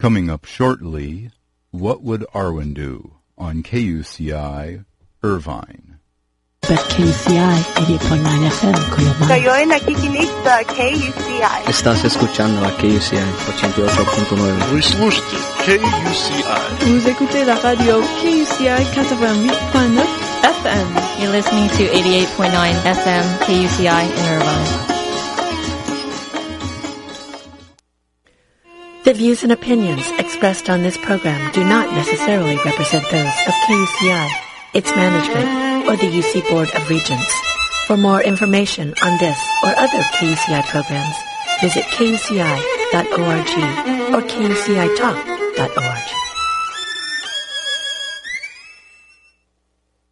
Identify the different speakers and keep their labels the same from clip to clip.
Speaker 1: Coming up shortly, What Would Arwen Do on KUCI Irvine.
Speaker 2: But KUCI 88.9 FM, Colombo.
Speaker 3: Kayo'y nakikinig sa KUCI.
Speaker 4: Estás escuchando a KUCI 88.9.
Speaker 5: Вы слушаете KUCI.
Speaker 6: Vous écoutez la radio KUCI 88.9 FM.
Speaker 7: You're listening to 88.9 FM KUCI in Irvine.
Speaker 2: The views and opinions expressed on this program do not necessarily represent those of KUCI, its management, or the UC Board of Regents. For more information on this or other KUCI programs, visit kuci.org or kucitalk.org.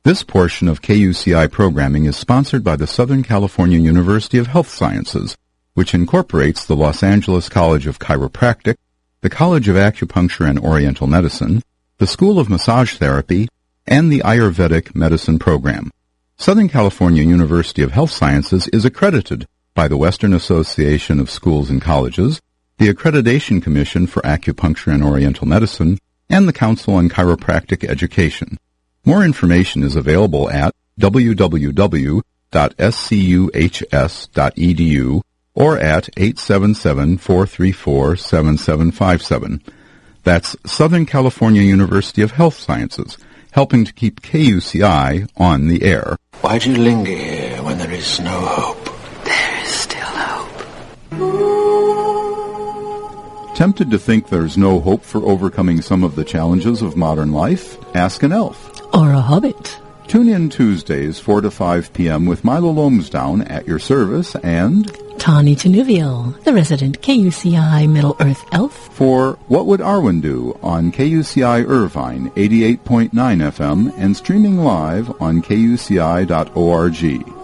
Speaker 1: This portion of KUCI programming is sponsored by the Southern California University of Health Sciences, which incorporates the Los Angeles College of Chiropractic, the College of Acupuncture and Oriental Medicine, the School of Massage Therapy, and the Ayurvedic Medicine Program. Southern California University of Health Sciences is accredited by the Western Association of Schools and Colleges, the Accreditation Commission for Acupuncture and Oriental Medicine, and the Council on Chiropractic Education. More information is available at www.scuhs.edu or at 877-434-7757. That's Southern California University of Health Sciences, helping to keep KUCI on the air.
Speaker 8: Why do you linger here when there is no hope?
Speaker 2: There is still hope.
Speaker 1: Tempted to think there's no hope for overcoming some of the challenges of modern life? Ask an elf.
Speaker 2: Or a hobbit.
Speaker 1: Tune in Tuesdays, 4 to 5 p.m. with Milo Lomsdown at your service and
Speaker 2: Tawny Tanuvial, the resident KUCI Middle Earth elf.
Speaker 1: for What Would Arwen Do on KUCI Irvine 88.9 FM and streaming live on kuci.org.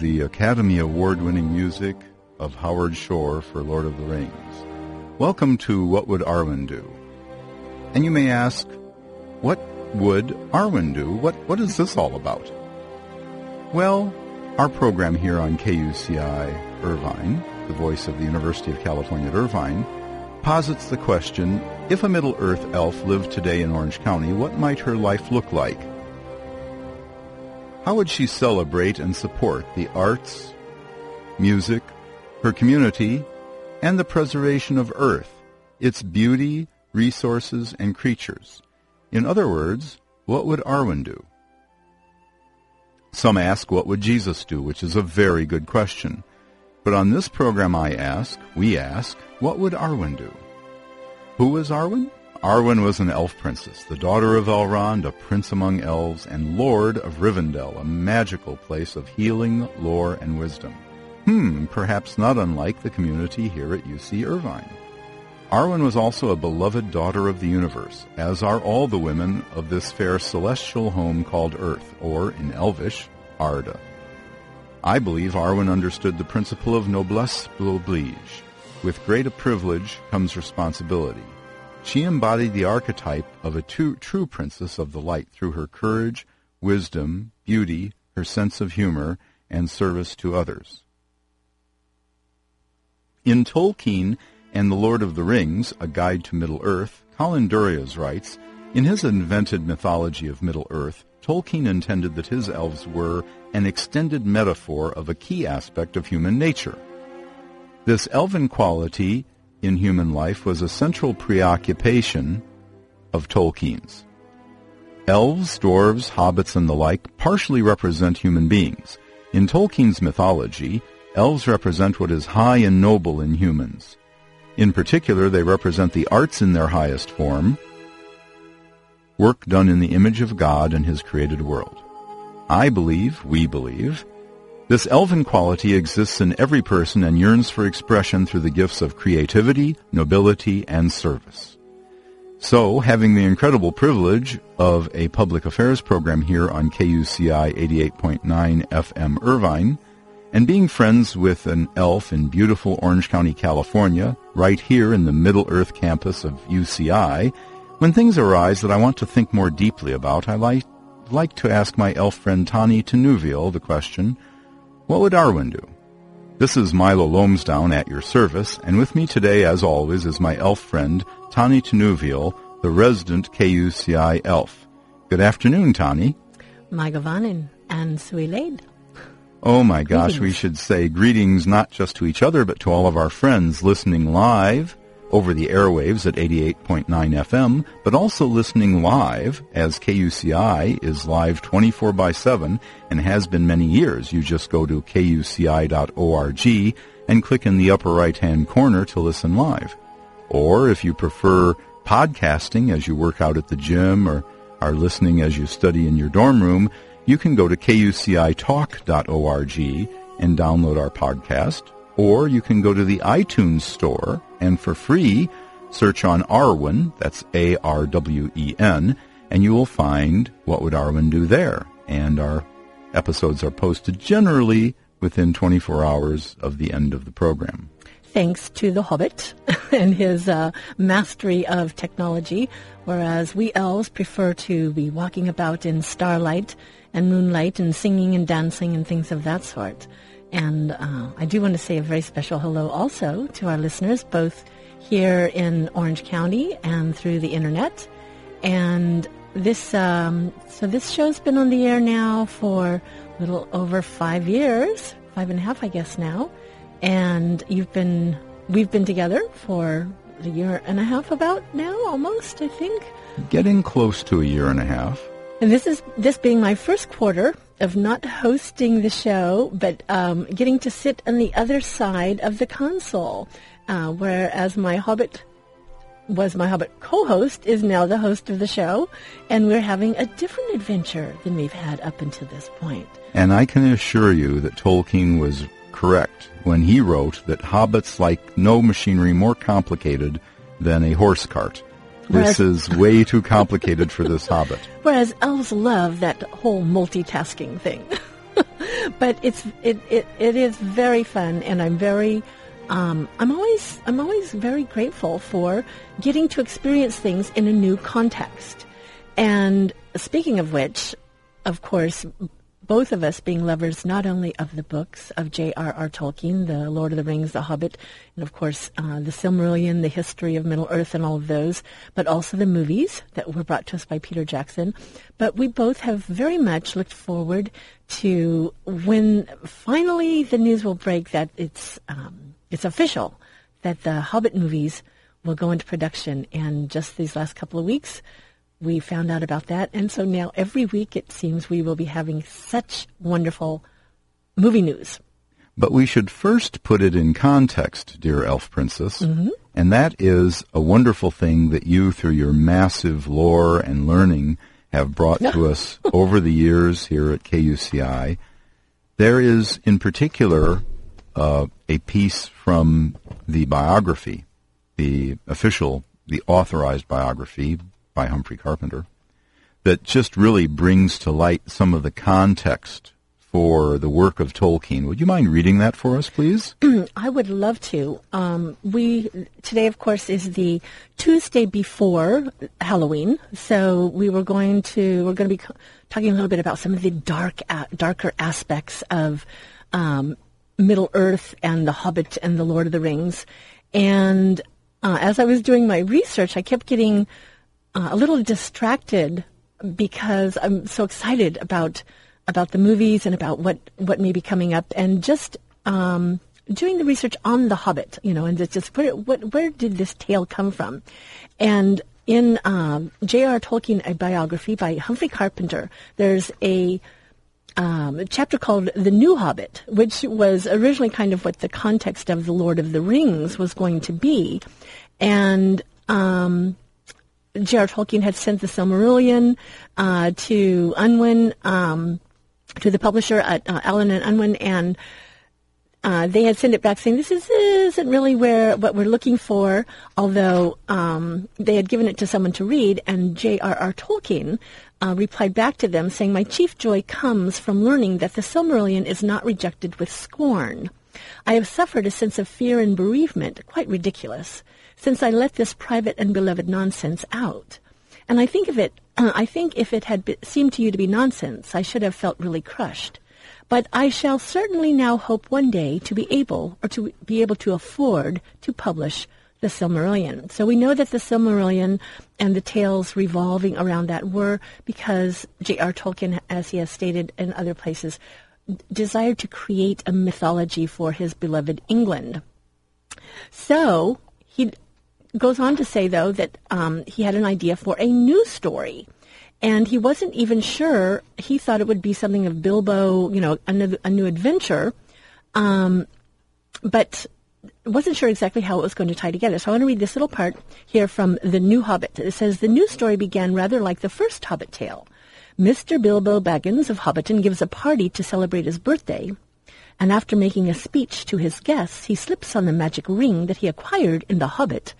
Speaker 1: the Academy Award winning music of Howard Shore for Lord of the Rings. Welcome to What Would Arwen Do? And you may ask, what would Arwen do? What, what is this all about? Well, our program here on KUCI Irvine, the voice of the University of California at Irvine, posits the question, if a Middle-earth elf lived today in Orange County, what might her life look like? How would she celebrate and support the arts, music, her community, and the preservation of Earth, its beauty, resources, and creatures? In other words, what would Arwen do? Some ask, what would Jesus do, which is a very good question. But on this program I ask, we ask, what would Arwen do? Who was Arwen? Arwen was an elf princess, the daughter of Elrond, a prince among elves, and lord of Rivendell, a magical place of healing, lore, and wisdom. Hmm, perhaps not unlike the community here at UC Irvine. Arwen was also a beloved daughter of the universe, as are all the women of this fair celestial home called Earth, or, in Elvish, Arda. I believe Arwen understood the principle of noblesse oblige. With great privilege comes responsibility. She embodied the archetype of a true, true princess of the light through her courage, wisdom, beauty, her sense of humor, and service to others. In Tolkien and The Lord of the Rings, A Guide to Middle-earth, Colin Duriez writes, In his invented mythology of Middle-earth, Tolkien intended that his elves were an extended metaphor of a key aspect of human nature. This elven quality in human life was a central preoccupation of Tolkien's. Elves, dwarves, hobbits, and the like partially represent human beings. In Tolkien's mythology, elves represent what is high and noble in humans. In particular, they represent the arts in their highest form, work done in the image of God and his created world. I believe, we believe, this elven quality exists in every person and yearns for expression through the gifts of creativity, nobility, and service. So, having the incredible privilege of a public affairs program here on KUCI 88.9 FM Irvine, and being friends with an elf in beautiful Orange County, California, right here in the Middle Earth campus of UCI, when things arise that I want to think more deeply about, I like, like to ask my elf friend Tani Tenuvial the question, what would Arwen do? This is Milo Lomsdown at your service, and with me today, as always, is my elf friend, Tani Tenuvial, the resident KUCI elf. Good afternoon, Tani.
Speaker 9: Mae govannen and Suilaid.
Speaker 1: Oh my gosh, we should say greetings not just to each other, but to all of our friends listening live over the airwaves at 88.9 FM, but also listening live as KUCI is live 24 by 7 and has been many years. You just go to kuci.org and click in the upper right hand corner to listen live. Or if you prefer podcasting as you work out at the gym or are listening as you study in your dorm room, you can go to kucitalk.org and download our podcast or you can go to the iTunes store and for free search on Arwen, that's A-R-W-E-N, and you will find What Would Arwen Do There. And our episodes are posted generally within 24 hours of the end of the program.
Speaker 9: Thanks to the Hobbit and his uh, mastery of technology, whereas we elves prefer to be walking about in starlight and moonlight and singing and dancing and things of that sort. And uh, I do want to say a very special hello also to our listeners, both here in Orange County and through the internet. And this, um, so this show's been on the air now for a little over five years, five and a half, I guess now. And you've been, we've been together for a year and a half about now, almost, I think.
Speaker 1: Getting close to a year and a half.
Speaker 9: And this is this being my first quarter of not hosting the show, but um, getting to sit on the other side of the console, uh, whereas my Hobbit was my Hobbit co-host is now the host of the show, and we're having a different adventure than we've had up until this point.
Speaker 1: And I can assure you that Tolkien was correct when he wrote that hobbits like no machinery more complicated than a horse cart.
Speaker 9: Whereas-
Speaker 1: This is way too complicated for this hobbit.
Speaker 9: Whereas elves love that whole multitasking thing. but it's it, it it is very fun and I'm very um, I'm always I'm always very grateful for getting to experience things in a new context. And speaking of which, of course, both of us being lovers not only of the books of J.R.R. Tolkien, The Lord of the Rings, The Hobbit, and of course uh, The Silmarillion, The History of Middle Earth, and all of those, but also the movies that were brought to us by Peter Jackson. But we both have very much looked forward to when finally the news will break that it's um, it's official that the Hobbit movies will go into production. And just these last couple of weeks, we found out about that. And so now every week it seems we will be having such wonderful movie news.
Speaker 1: But we should first put it in context, dear Elf Princess, and that is a wonderful thing that you, through your massive lore and learning, have brought to us over the years here at KUCI. There is, in particular, uh, a piece from the biography, the official, the authorized biography by Humphrey Carpenter, that just really brings to light some of the context for the work of Tolkien. Would you mind reading that for us, please?
Speaker 9: I would love to. Um, we today, of course, is the Tuesday before Halloween, so we were going to we're going to be talking a little bit about some of the dark, darker aspects of um, Middle Earth and The Hobbit and The Lord of the Rings. And uh, as I was doing my research, I kept getting uh, a little distracted because I'm so excited about about the movies and about what what may be coming up, and just um, doing the research on The Hobbit, you know, and just, just where what, where did this tale come from? And in um, J.R. Tolkien, a biography by Humphrey Carpenter, there's a um, a chapter called The New Hobbit, which was originally kind of what the context of The Lord of the Rings was going to be. And um, J.R. Tolkien had sent the Silmarillion uh, to Unwin um, to the publisher at uh, Allen and Unwin, and uh, they had sent it back saying this is, isn't really where what we're looking for. Although um, they had given it to someone to read, and J.R.R. Tolkien uh, replied back to them saying, "My chief joy comes from learning that the Silmarillion is not rejected with scorn. I have suffered a sense of fear and bereavement, quite ridiculous, since I let this private and beloved nonsense out." And I think of it, uh, I think if it had be, seemed to you to be nonsense, I should have felt really crushed. But I shall certainly now hope one day to be able, or to be able to afford to publish the Silmarillion. So we know that the Silmarillion and the tales revolving around that were because J.R. Tolkien, as he has stated in other places, desired to create a mythology for his beloved England. So he goes on to say, though, that um, he had an idea for a new story. And he wasn't even sure. He thought it would be something of Bilbo, you know, a new, a new adventure, um, but wasn't sure exactly how it was going to tie together. So I want to read this little part here from The New Hobbit. It says, The new story began rather like the first Hobbit tale. Mr. Bilbo Baggins of Hobbiton gives a party to celebrate his birthday, and after making a speech to his guests, he slips on the magic ring that he acquired in The Hobbit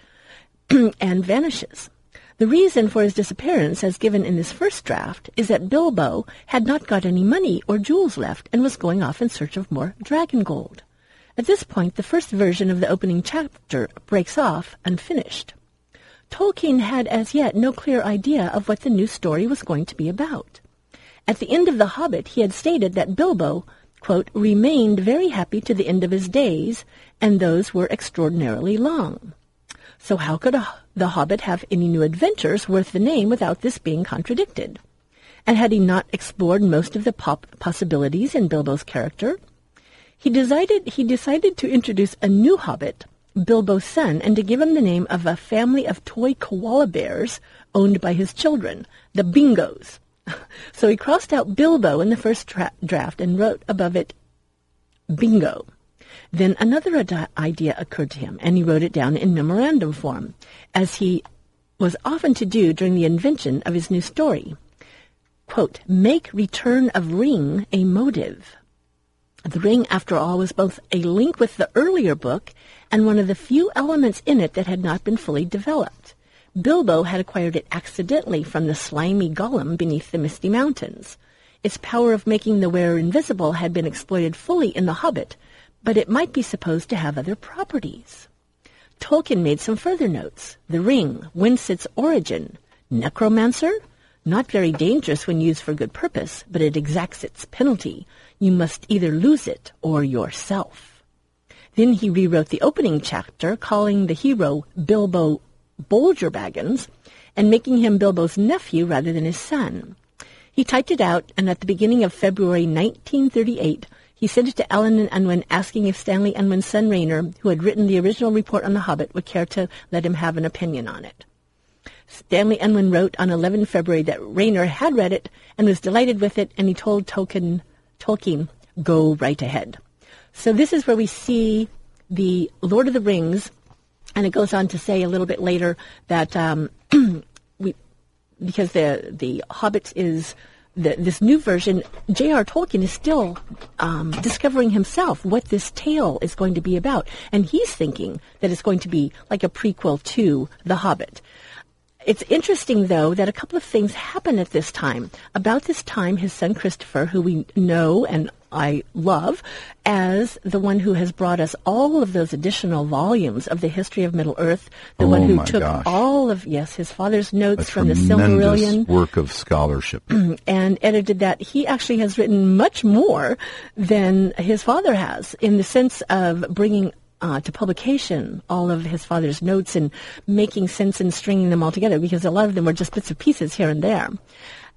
Speaker 9: and vanishes. The reason for his disappearance, as given in this first draft, is that Bilbo had not got any money or jewels left and was going off in search of more dragon gold. At this point, the first version of the opening chapter breaks off unfinished. Tolkien had as yet no clear idea of what the new story was going to be about. At the end of The Hobbit, he had stated that Bilbo, quote, remained very happy to the end of his days, and those were extraordinarily long. So how could a, the Hobbit have any new adventures worth the name without this being contradicted? And had he not explored most of the possibilities in Bilbo's character? He decided he decided to introduce a new Hobbit, Bilbo's son, and to give him the name of a family of toy koala bears owned by his children, the Bingos. so he crossed out Bilbo in the first tra- draft and wrote above it Bingo. Then another idea occurred to him, and he wrote it down in memorandum form, as he was often to do during the invention of his new story. Quote, make return of ring a motive. The ring, after all, was both a link with the earlier book and one of the few elements in it that had not been fully developed. Bilbo had acquired it accidentally from the slimy Gollum beneath the Misty Mountains. Its power of making the wearer invisible had been exploited fully in The Hobbit, but it might be supposed to have other properties. Tolkien made some further notes. The ring, whence its origin. Necromancer? Not very dangerous when used for good purpose, but it exacts its penalty. You must either lose it or yourself. Then he rewrote the opening chapter, calling the hero Bilbo Bolger Baggins, and making him Bilbo's nephew rather than his son. He typed it out, and at the beginning of February 1938, he sent it to Allen and Unwin asking if Stanley Unwin's son Rayner, who had written the original report on The Hobbit, would care to let him have an opinion on it. Stanley Unwin wrote on 11 February that Rayner had read it and was delighted with it, and he told Tolkien, Tolkien, go right ahead. So this is where we see the Lord of the Rings, and it goes on to say a little bit later that um, we, because the the Hobbit is the, this new version, J.R. Tolkien is still um, discovering himself what this tale is going to be about, and he's thinking that it's going to be like a prequel to The Hobbit. It's interesting, though, that a couple of things happen at this time. About this time, his son Christopher, who we know and I love, as the one who has brought us all of those additional volumes of the history of Middle Earth, the
Speaker 1: Oh,
Speaker 9: one who took
Speaker 1: gosh.
Speaker 9: all of, yes, his father's notes
Speaker 1: A
Speaker 9: from the Silmarillion
Speaker 1: work of scholarship.
Speaker 9: and edited that. He actually has written much more than his father has in the sense of bringing uh, to publication all of his father's notes and making sense and stringing them all together because a lot of them were just bits of pieces here and there.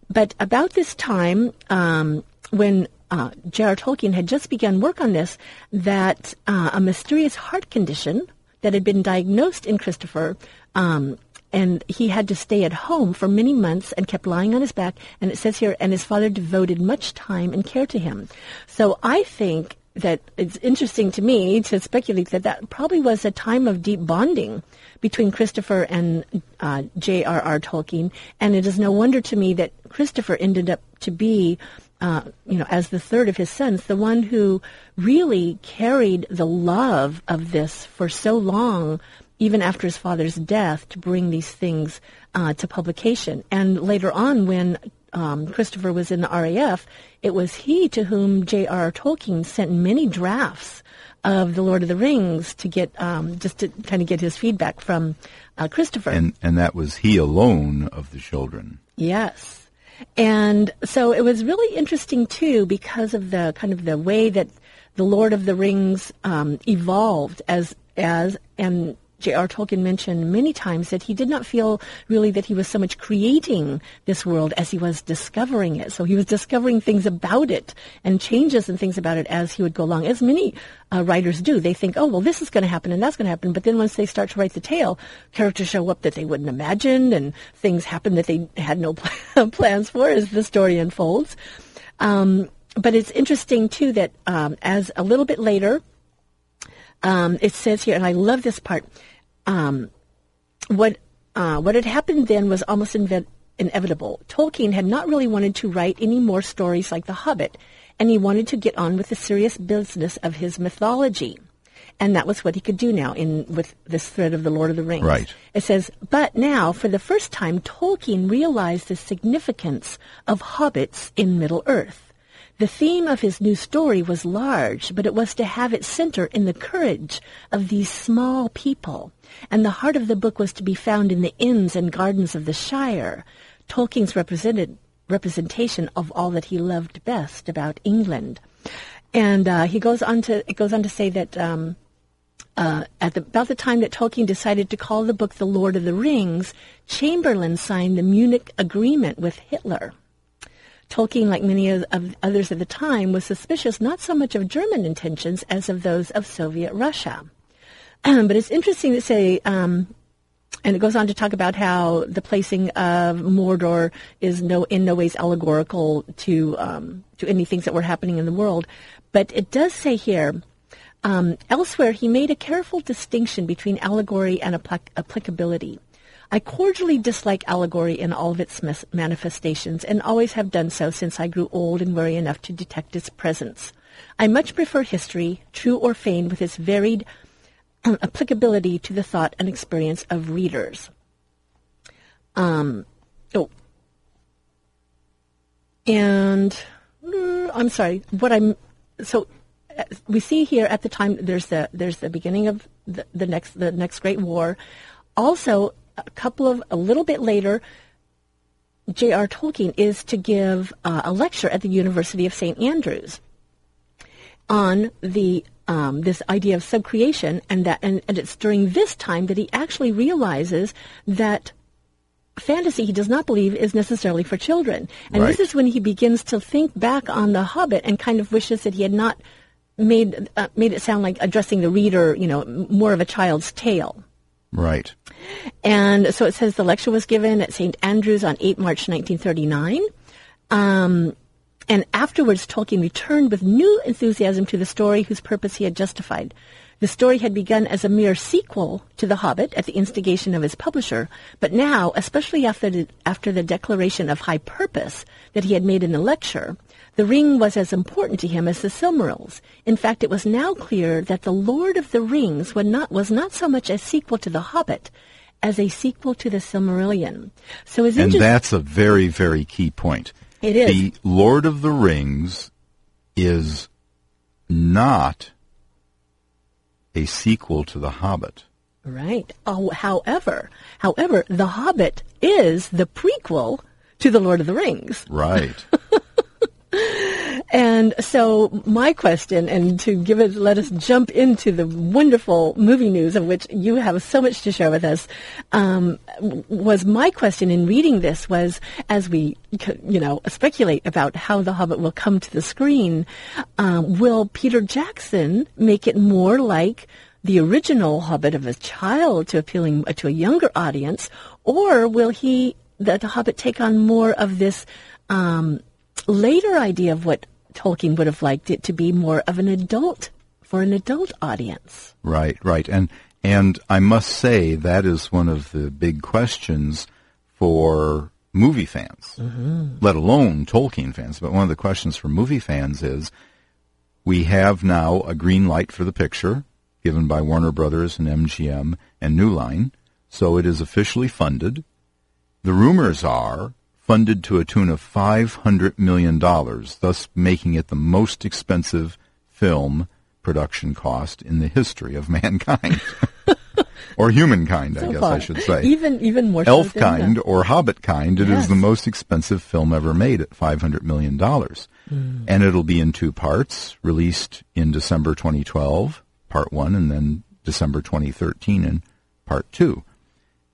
Speaker 9: But about this time, um, when uh, J.R. Tolkien had just begun work on this, that uh, a mysterious heart condition that had been diagnosed in Christopher, um, and he had to stay at home for many months and kept lying on his back. And it says here, and his father devoted much time and care to him. So I think that it's interesting to me to speculate that that probably was a time of deep bonding between Christopher and uh, J.R.R. Tolkien, and it is no wonder to me that Christopher ended up to be uh, you know, as the third of his sons, the one who really carried the love of this for so long, even after his father's death, to bring these things uh, to publication. And later on, when um, Christopher was in the RAF, it was he to whom J.R.R. Tolkien sent many drafts of the Lord of the Rings to get um, just to kind of get his feedback from uh, Christopher.
Speaker 1: And and that was he alone of the children.
Speaker 9: Yes. And so it was really interesting too because of the kind of the way that the Lord of the Rings um, evolved as as and J.R. Tolkien mentioned many times that he did not feel really that he was so much creating this world as he was discovering it. So he was discovering things about it and changes and things about it as he would go along, as many uh, writers do. They think, oh, well, this is going to happen and that's going to happen. But then once they start to write the tale, characters show up that they wouldn't imagine and things happen that they had no plans for as the story unfolds. Um, but it's interesting, too, that um, as a little bit later, um, it says here, and I love this part, um, what uh, what had happened then was almost inve- inevitable. Tolkien had not really wanted to write any more stories like The Hobbit, and he wanted to get on with the serious business of his mythology. And that was what he could do now in with this thread of the Lord of the Rings.
Speaker 1: Right.
Speaker 9: It says, but now, for the first time, Tolkien realized the significance of hobbits in Middle Earth. The theme of his new story was large, but it was to have its center in the courage of these small people, and the heart of the book was to be found in the inns and gardens of the Shire, Tolkien's representation of all that he loved best about England. And uh, he goes on to it goes on to say that um, uh, at the, about the time that Tolkien decided to call the book The Lord of the Rings, Chamberlain signed the Munich Agreement with Hitler. Tolkien, like many of, of others at the time, was suspicious not so much of German intentions as of those of Soviet Russia. Um, but it's interesting to say, um, and it goes on to talk about how the placing of Mordor is no in no ways allegorical to um, to any things that were happening in the world. But it does say here. Um, elsewhere, he made a careful distinction between allegory and applic- applicability. I cordially dislike allegory in all of its manifestations and always have done so since I grew old and wary enough to detect its presence. I much prefer history, true or feigned, with its varied um, applicability to the thought and experience of readers. Um, oh, and uh, I'm sorry. What I'm so uh, we see here at the time there's the there's the beginning of the, the next the next Great War. Also, a couple of a little bit later, J.R. Tolkien is to give uh, a lecture at the University of St. Andrews on the um, this idea of subcreation, and that and, and it's during this time that he actually realizes that fantasy he does not believe is necessarily for children. And
Speaker 1: Right.
Speaker 9: this is when he begins to think back on The Hobbit and kind of wishes that he had not made uh, made it sound like addressing the reader, you know, more of a child's tale.
Speaker 1: Right.
Speaker 9: And so it says the lecture was given at St. Andrews on 8 March 1939. Um, and afterwards, Tolkien returned with new enthusiasm to the story whose purpose he had justified. The story had begun as a mere sequel to The Hobbit at the instigation of his publisher, but now, especially after the, after the declaration of high purpose that he had made in the lecture, the ring was as important to him as the Silmarils. In fact, it was now clear that The Lord of the Rings was not, was not so much a sequel to The Hobbit as a sequel to the Silmarillion. So it's
Speaker 1: And that's a very, very key point.
Speaker 9: It is.
Speaker 1: The Lord of the Rings is not a sequel to The Hobbit.
Speaker 9: Right. Oh, however, however, The Hobbit is the prequel to The Lord of the Rings.
Speaker 1: Right.
Speaker 9: And so my question, and to give it, let us jump into the wonderful movie news of which you have so much to share with us, um, was my question in reading this was, as we, you know, speculate about how The Hobbit will come to the screen, um, will Peter Jackson make it more like the original Hobbit of a child to appealing to a younger audience, or will he, the, the Hobbit, take on more of this um, later idea of what Tolkien would have liked it to be more of an adult for an adult audience?
Speaker 1: Right, right. And and I must say that is one of the big questions for movie fans, mm-hmm. let alone Tolkien fans. But one of the questions for movie fans is we have now a green light for the picture given by Warner Brothers and MGM and New Line, so it is officially funded. The rumors are funded to a tune of $500 million, thus making it the most expensive film production cost in the history of mankind. or humankind, I guess
Speaker 9: far.
Speaker 1: I should say.
Speaker 9: Even even more
Speaker 1: Elf
Speaker 9: than
Speaker 1: kind or Hobbit kind, it is
Speaker 9: Yes.
Speaker 1: the most expensive film ever made at $500 million.
Speaker 9: Hmm.
Speaker 1: And it'll be in two parts, released in December 2012, part one, and then December 2013 in part two.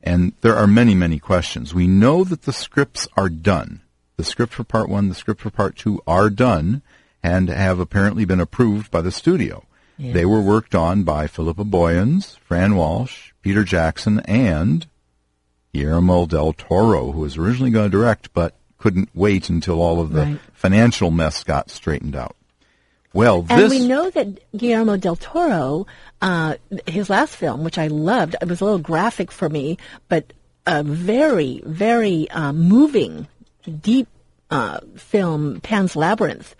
Speaker 1: And there are many, many questions. We know that the scripts are done. The script for part one, the script for part two are done and have apparently been approved by the studio.
Speaker 9: Yes.
Speaker 1: They were worked on by Philippa Boyens, Fran Walsh, Peter Jackson, and Guillermo del Toro, who was originally going to direct but couldn't wait until all of the
Speaker 9: Right.
Speaker 1: financial mess got straightened out. Well,
Speaker 9: And we know that Guillermo del Toro, uh, his last film, which I loved, it was a little graphic for me, but a very, very uh, moving, deep uh, film, Pan's Labyrinth,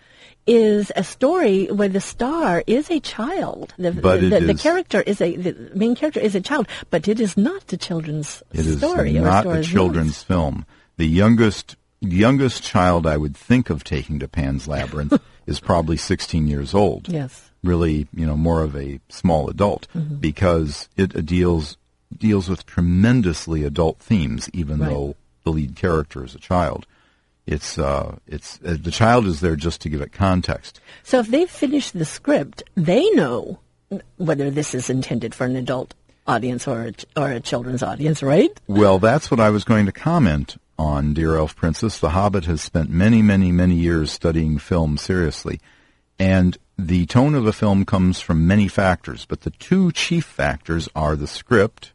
Speaker 9: is a story where the star is a child. The,
Speaker 1: But
Speaker 9: the,
Speaker 1: it
Speaker 9: the, the character is a the main character is a child, but it is not a children's
Speaker 1: It
Speaker 9: story. It
Speaker 1: is
Speaker 9: not
Speaker 1: a children's film. The youngest youngest child I would think of taking to Pan's Labyrinth is probably 16 years old.
Speaker 9: Yes.
Speaker 1: Really, you know, more of a small adult
Speaker 9: Mm-hmm.
Speaker 1: because it deals deals with tremendously adult themes even
Speaker 9: Right.
Speaker 1: though the lead character is a child. It's uh it's uh, the child is there just to give it context.
Speaker 9: So if they've finished the script, they know whether this is intended for an adult audience or a, or a children's audience, right?
Speaker 1: Well, that's what I was going to comment on, Dear Elf Princess. The Hobbit has spent many, many, many years studying film seriously. And the tone of a film comes from many factors, but the two chief factors are the script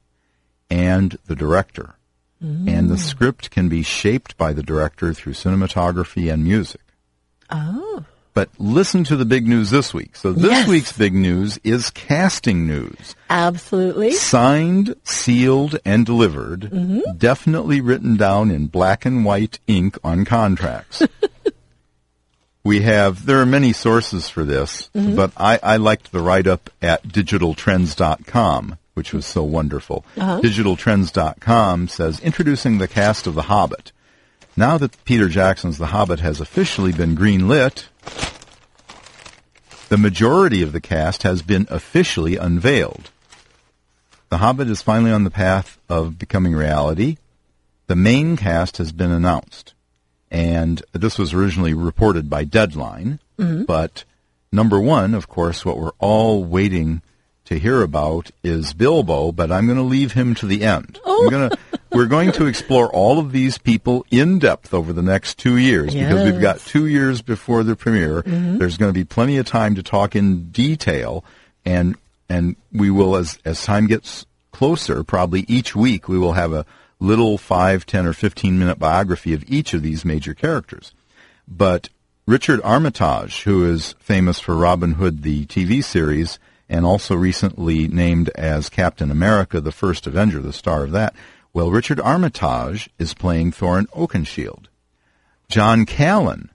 Speaker 1: and the director. And the mm. script can be shaped by the director through cinematography and music.
Speaker 9: Oh.
Speaker 1: But listen to the big news this week. So this
Speaker 9: Yes.
Speaker 1: week's big news is casting news.
Speaker 9: Absolutely.
Speaker 1: Signed, sealed, and delivered. Mm-hmm. Definitely written down in black and white ink on contracts. we have, there are many sources for this, mm-hmm. but I, I liked the write-up at digitaltrends.com, which was so wonderful. Uh-huh. Digitaltrends.com says, introducing the cast of The Hobbit. Now that Peter Jackson's The Hobbit has officially been greenlit, the majority of the cast has been officially unveiled. The Hobbit is finally on the path of becoming reality. The main cast has been announced. And this was originally reported by Deadline. Mm-hmm. But number one, of course, what we're all waiting to hear about is Bilbo, but I'm going to leave him to the end. Oh. Going to, we're going to explore all of these people in depth over the next two years because we've got two years before the premiere. Mm-hmm. There's going to be plenty of time to talk in detail, and and we will, as as time gets closer, probably each week we will have a little five, ten, or fifteen minute biography of each of these major characters. But Richard Armitage, who is famous for Robin Hood, the TV series, and also recently named as Captain America, the first Avenger, the star of that. Well, Richard Armitage is playing Thorin Oakenshield. John Callen,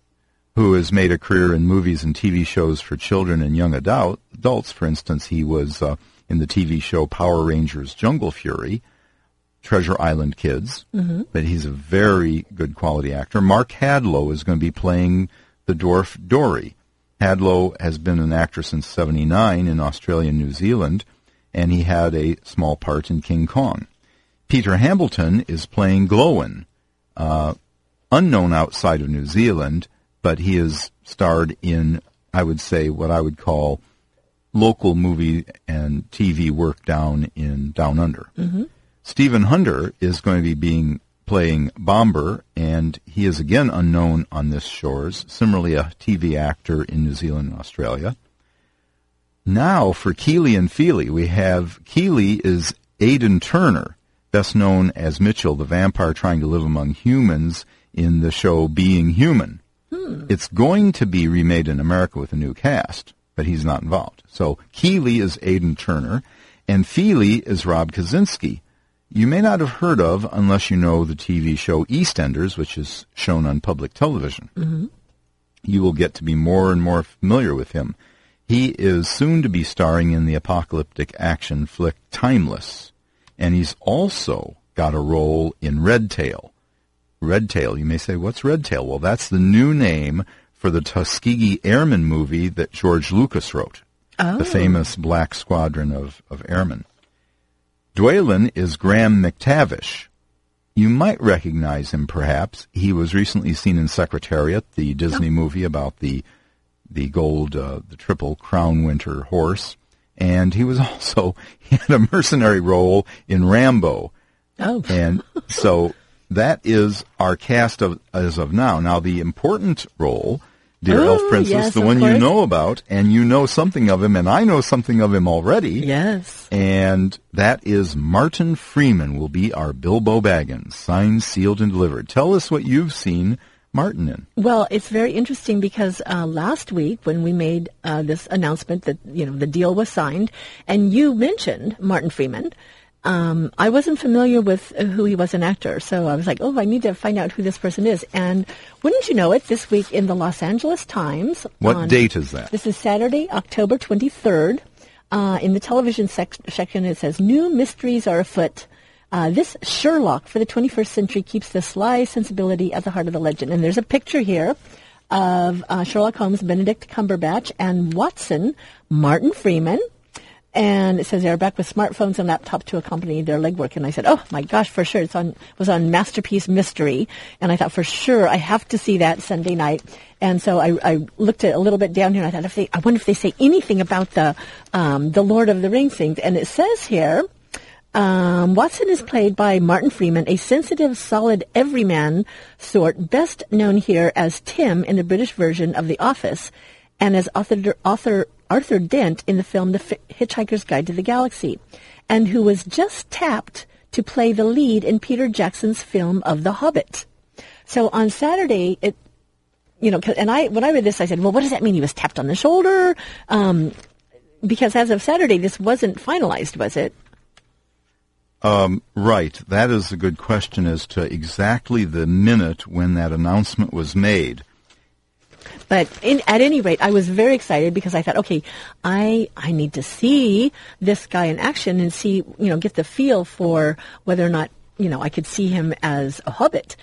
Speaker 1: who has made a career in movies and TV shows for children and young adult, adults. For instance, he was uh, in the TV show Power Rangers Jungle Fury, Treasure Island Kids, but he's a very good quality actor. Mark Hadlow is going to be playing the dwarf Dori. Hadlow has been an actor since 79 in Australia and New Zealand, and he had a small part in King Kong. Peter Hambleton is playing Gloin, uh, unknown outside of New Zealand, but he has starred in, I would say, what I would call local movie and TV work down in Down Under. Stephen Hunter is going to be being playing Bombur, and he is again unknown on this shores. Similarly, a TV actor in New Zealand and Australia. Now for Kili and Fili, we have Kili is Aidan Turner, best known as Mitchell, the vampire trying to live among humans in the show Being Human. Hmm. It's going to be remade in America with a new cast, but he's not involved. So Kili is Aidan Turner, and Fili is Rob Kazinsky. You may not have heard of unless you know the TV show EastEnders, which is shown on public television.
Speaker 9: Mm-hmm.
Speaker 1: You will get to be more and more familiar with him. He is soon to be starring in the apocalyptic action flick Timeless, and he's also got a role in Red Tail. Red Tail, you may say, what's Red Tail? Well, that's the new name for the Tuskegee Airmen movie that George Lucas wrote,
Speaker 9: Oh.
Speaker 1: the famous Black Squadron of, of Airmen. Dwalin is Graham McTavish. You might recognize him, perhaps. He was recently seen in Secretariat, the Disney movie about the the gold, uh, the triple crown winter horse, and he was also he had a mercenary role in Rambo.
Speaker 9: Oh.
Speaker 1: And so that is our cast of as of now. Now the important role, dear
Speaker 9: Oh,
Speaker 1: Elf Princess,
Speaker 9: yes,
Speaker 1: the one you know about, and you know something of him, and I know something of him already.
Speaker 9: Yes.
Speaker 1: And that is Martin Freeman will be our Bilbo Baggins, signed, sealed, and delivered. Tell us what you've seen Martin in.
Speaker 9: Well, it's very interesting because uh, last week when we made uh, this announcement that you know the deal was signed, and you mentioned Martin Freeman, um, I wasn't familiar with who he was an actor, so I was like, oh, I need to find out who this person is. And wouldn't you know it? This week in the Los Angeles Times.
Speaker 1: What
Speaker 9: on-
Speaker 1: date is that?
Speaker 9: This is Saturday, October twenty third. Uh, in the television sec- section, it says new mysteries are afoot. Uh, this Sherlock for the 21st century keeps the sly sensibility at the heart of the legend. And there's a picture here of uh, Sherlock Holmes, Benedict Cumberbatch, and Watson, Martin Freeman. And it says they're back with smartphones and laptops to accompany their legwork. And I said, "Oh my gosh, for sure!" It's on was on Masterpiece Mystery, and I thought for sure I have to see that Sunday night. And so I, I looked at a little bit down here, and I thought, if they, I wonder if they say anything about the um, the Lord of the Rings things. And it says here, um, Watson is played by Martin Freeman, a sensitive, solid, everyman sort, best known here as Tim in the British version of The Office, and as author, author Arthur Dent in the film The Hitchhiker's Guide to the Galaxy, and who was just tapped to play the lead in Peter Jackson's film of The Hobbit. So on Saturday, it you know, and I when I read this, I said, well, what does that mean? He was tapped on the shoulder, um, because as of Saturday, this wasn't finalized, was it?
Speaker 1: Um, right. That is a good question as to exactly the minute when that announcement was made.
Speaker 9: But in, at any rate, I was very excited because I thought, okay, I I need to see this guy in action and see, you know, get the feel for whether or not, you know, I could see him as a hobbit.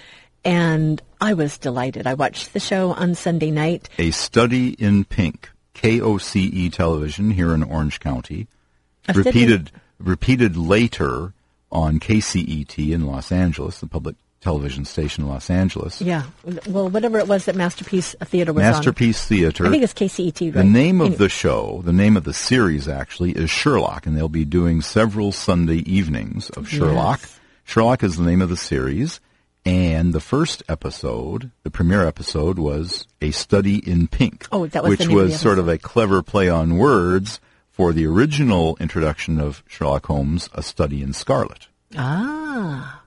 Speaker 9: And I was delighted. I watched the show on Sunday night.
Speaker 1: A Study in Pink, KOCE E television here in Orange County, repeated repeated later on KCET in Los Angeles, the public television station in Los Angeles.
Speaker 9: Yeah. Well, whatever it was that Masterpiece Theater was on.
Speaker 1: Masterpiece Theater.
Speaker 9: I think it's KCET, right?
Speaker 1: The name of the show, the name of the series actually, is Sherlock, and they'll be doing several Sunday evenings of Sherlock.
Speaker 9: Yes.
Speaker 1: Sherlock is the name of the series, and the first episode, the premiere episode, was A Study in Pink,
Speaker 9: Oh, that was the
Speaker 1: which
Speaker 9: name of the
Speaker 1: was sort of a clever play on words for the original introduction of Sherlock Holmes, A Study in Scarlet.
Speaker 9: Ah.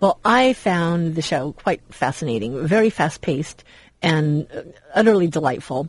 Speaker 9: Well, I found the show quite fascinating, very fast paced, and uh, utterly delightful.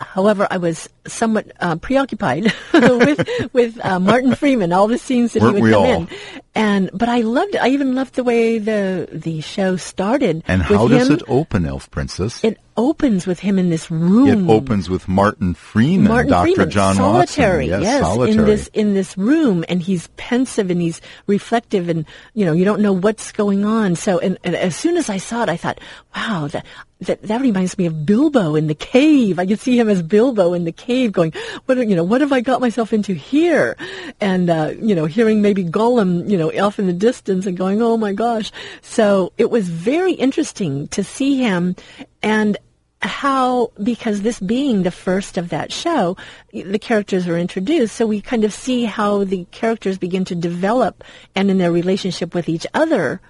Speaker 9: However, I was somewhat uh, preoccupied with with uh, Martin Freeman, all the scenes that
Speaker 1: Weren't
Speaker 9: he would come
Speaker 1: all?
Speaker 9: in, and but I loved it. I even loved the way the the show started.
Speaker 1: And how does
Speaker 9: him.
Speaker 1: it open, Elf Princess?
Speaker 9: It opens with him in this room.
Speaker 1: It opens with Martin Freeman,
Speaker 9: Martin
Speaker 1: Dr.
Speaker 9: Freeman,
Speaker 1: John
Speaker 9: solitary,
Speaker 1: Watson.
Speaker 9: yes,
Speaker 1: solitary.
Speaker 9: in this in this room, and he's pensive and he's reflective, and you know you don't know what's going on. So, and, and as soon as I saw it, I thought, wow, that that that reminds me of Bilbo in the cave. I could see him as Bilbo in the cave, going, what you know, what have I got myself into here? And uh, you know, hearing maybe Gollum, you know, off in the distance, and going, oh my gosh. So it was very interesting to see him and how because this being the first of that show the characters are introduced. So we kind of see how the characters begin to develop and in their relationship with each other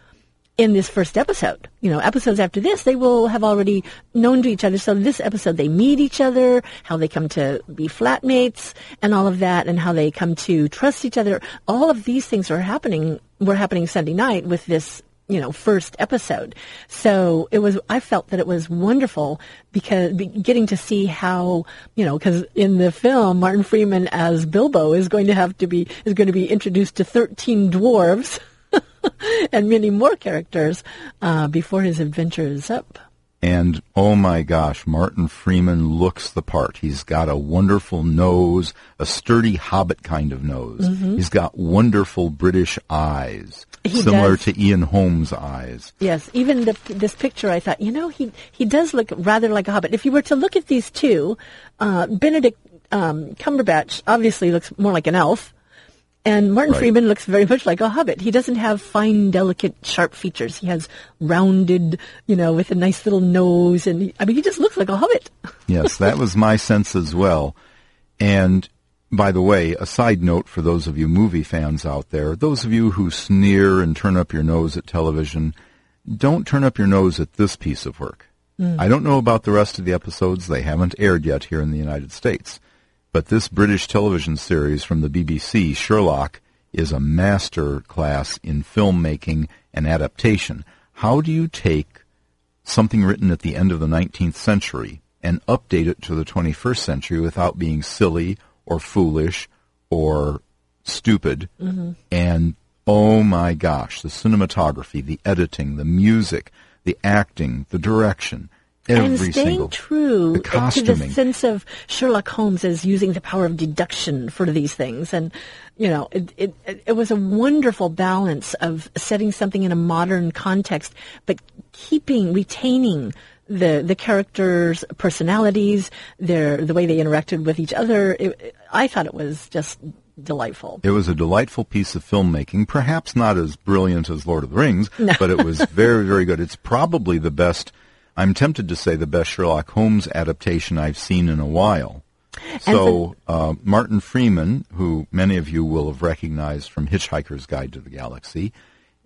Speaker 9: in this first episode. You know episodes after this they will have already known to each other. So this episode they meet each other how they come to be flatmates and all of that and how they come to trust each other. All of these things are happening were happening sunday night with this you know first episode so it was i felt that it was wonderful because getting to see how you know because in the film martin freeman as bilbo is going to have to be is going to be introduced to 13 dwarves and many more characters uh, before his adventure is up.
Speaker 1: And oh my gosh, Martin Freeman looks the part. He's got a wonderful nose, a sturdy hobbit kind of nose.
Speaker 9: Mm-hmm.
Speaker 1: He's got wonderful British eyes,
Speaker 9: He
Speaker 1: similar
Speaker 9: does.
Speaker 1: to Ian Holm's eyes.
Speaker 9: Yes, even the, this picture, I thought, you know, he he does look rather like a hobbit. If you were to look at these two, uh, Benedict um, Cumberbatch obviously looks more like an elf, and Martin
Speaker 1: Right.
Speaker 9: Freeman looks very much like a hobbit. He doesn't have fine, delicate, sharp features. He has rounded, you know, with a nice little nose, and he, I mean, he just looks like a hobbit.
Speaker 1: Yes, that was my sense as well. And by the way, a side note for those of you movie fans out there, those of you who sneer and turn up your nose at television, don't turn up your nose at this piece of work. Hmm. I don't know about the rest of the episodes. They haven't aired yet here in the United States. But this British television series from the BBC, Sherlock, is a master class in filmmaking and adaptation. How do you take something written at the end of the 19th century and update it to the 21st century without being silly or foolish or stupid. Mm-hmm. And oh my gosh, the cinematography, the editing, the music, the acting, the direction, every
Speaker 9: and staying
Speaker 1: single
Speaker 9: true to the sense of Sherlock Holmes as using the power of deduction for these things, and you know, it it it was a wonderful balance of setting something in a modern context, but keeping retaining the the characters' personalities, their the way they interacted with each other. It, I thought it was just delightful.
Speaker 1: It was a delightful piece of filmmaking, perhaps not as brilliant as Lord of the Rings, but it was very, very good. It's probably the best, I'm tempted to say the best Sherlock Holmes adaptation I've seen in a while. So, uh, Martin Freeman, who many of you will have recognized from Hitchhiker's Guide to the Galaxy,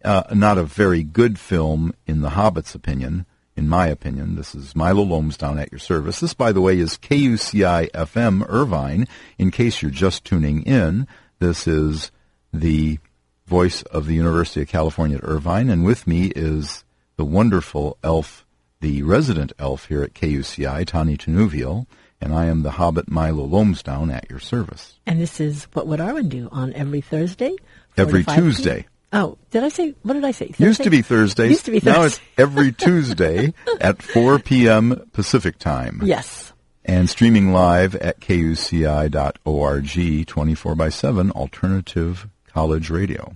Speaker 1: uh, not a very good film in The Hobbit's opinion, in my opinion. This is Milo Lomsdown at your service. This, by the way, is KUCI FM Irvine. In case you're just tuning in, this is the voice of the University of California at Irvine, and with me is the wonderful elf, the resident elf here at KUCI, Tani Tanuvial, and I am the Hobbit Milo Lomsdown at your service.
Speaker 9: And this is what would Arwen do on every Thursday?
Speaker 1: Every
Speaker 9: 5 p.m.?
Speaker 1: Tuesday.
Speaker 9: Oh, did I say? What did I say?
Speaker 1: Used to be Thursdays.
Speaker 9: Used to be Thursday.
Speaker 1: Now it's every Tuesday at 4 p.m. Pacific time.
Speaker 9: Yes.
Speaker 1: And streaming live at kuci.org 24 by 7 alternative college radio.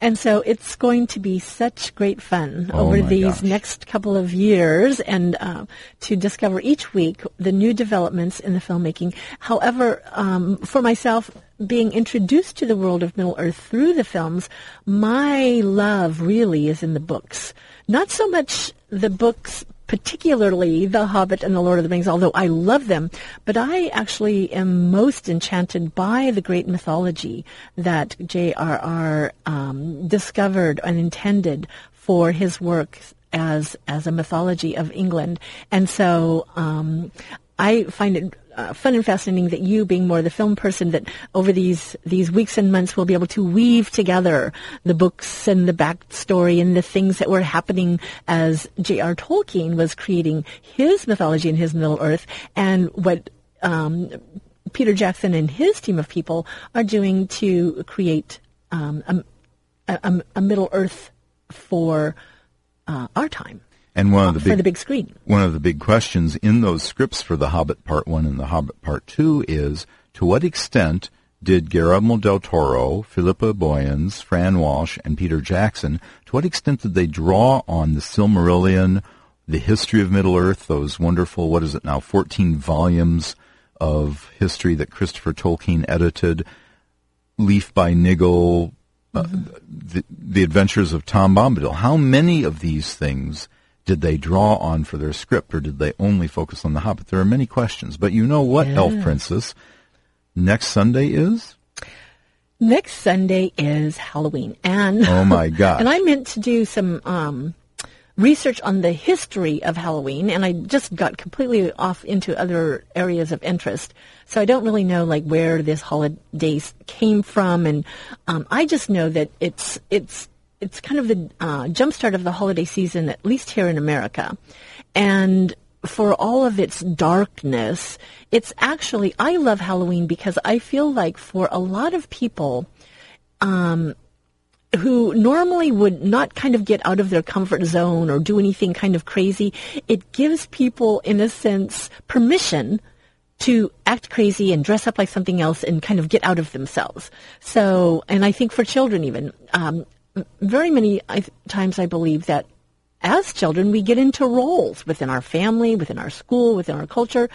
Speaker 9: And so it's going to be such great fun
Speaker 1: Oh
Speaker 9: over these
Speaker 1: gosh.
Speaker 9: next couple of years and uh, to discover each week the new developments in the filmmaking. However, um, for myself, being introduced to the world of Middle Earth through the films, my love really is in the books. Not so much the books particularly The Hobbit and The Lord of the Rings, although I love them, but I actually am most enchanted by the great mythology that J.R.R. Um, discovered and intended for his work as as a mythology of England, and so um, I find it uh, fun and fascinating that you, being more the film person, that over these these weeks and months will be able to weave together the books and the backstory and the things that were happening as J.R. Tolkien was creating his mythology and his Middle Earth, and what um, Peter Jackson and his team of people are doing to create um, a, a, a Middle Earth for uh, our time,
Speaker 1: And one of the big
Speaker 9: the big screen.
Speaker 1: one of the big questions in those scripts for The Hobbit Part 1 and The Hobbit Part 2 is to what extent did Guillermo del Toro, Philippa Boyens, Fran Walsh, and Peter Jackson, to what extent did they draw on the Silmarillion, the history of Middle Earth, those wonderful, what is it now, 14 volumes of history that Christopher Tolkien edited, Leaf by Niggle, uh, the, the Adventures of Tom Bombadil. How many of these things did they draw on for their script, or did they only focus on The Hobbit? There are many questions, but you know what, Elf Princess? Next Sunday is?
Speaker 9: Next Sunday is Halloween, and
Speaker 1: Oh my god!
Speaker 9: and I meant to do some um, research on the history of Halloween, and I just got completely off into other areas of interest. So I don't really know like where this holiday came from, and um, I just know that it's it's it's kind of the uh, jumpstart of the holiday season, at least here in America, and for all of its darkness, it's actually, I love Halloween because I feel like for a lot of people, um, who normally would not kind of get out of their comfort zone or do anything kind of crazy, it gives people, in a sense, permission to act crazy and dress up like something else and kind of get out of themselves. So, and I think for children even, um, very many times I believe that as children, we get into roles within our family, within our school, within our culture,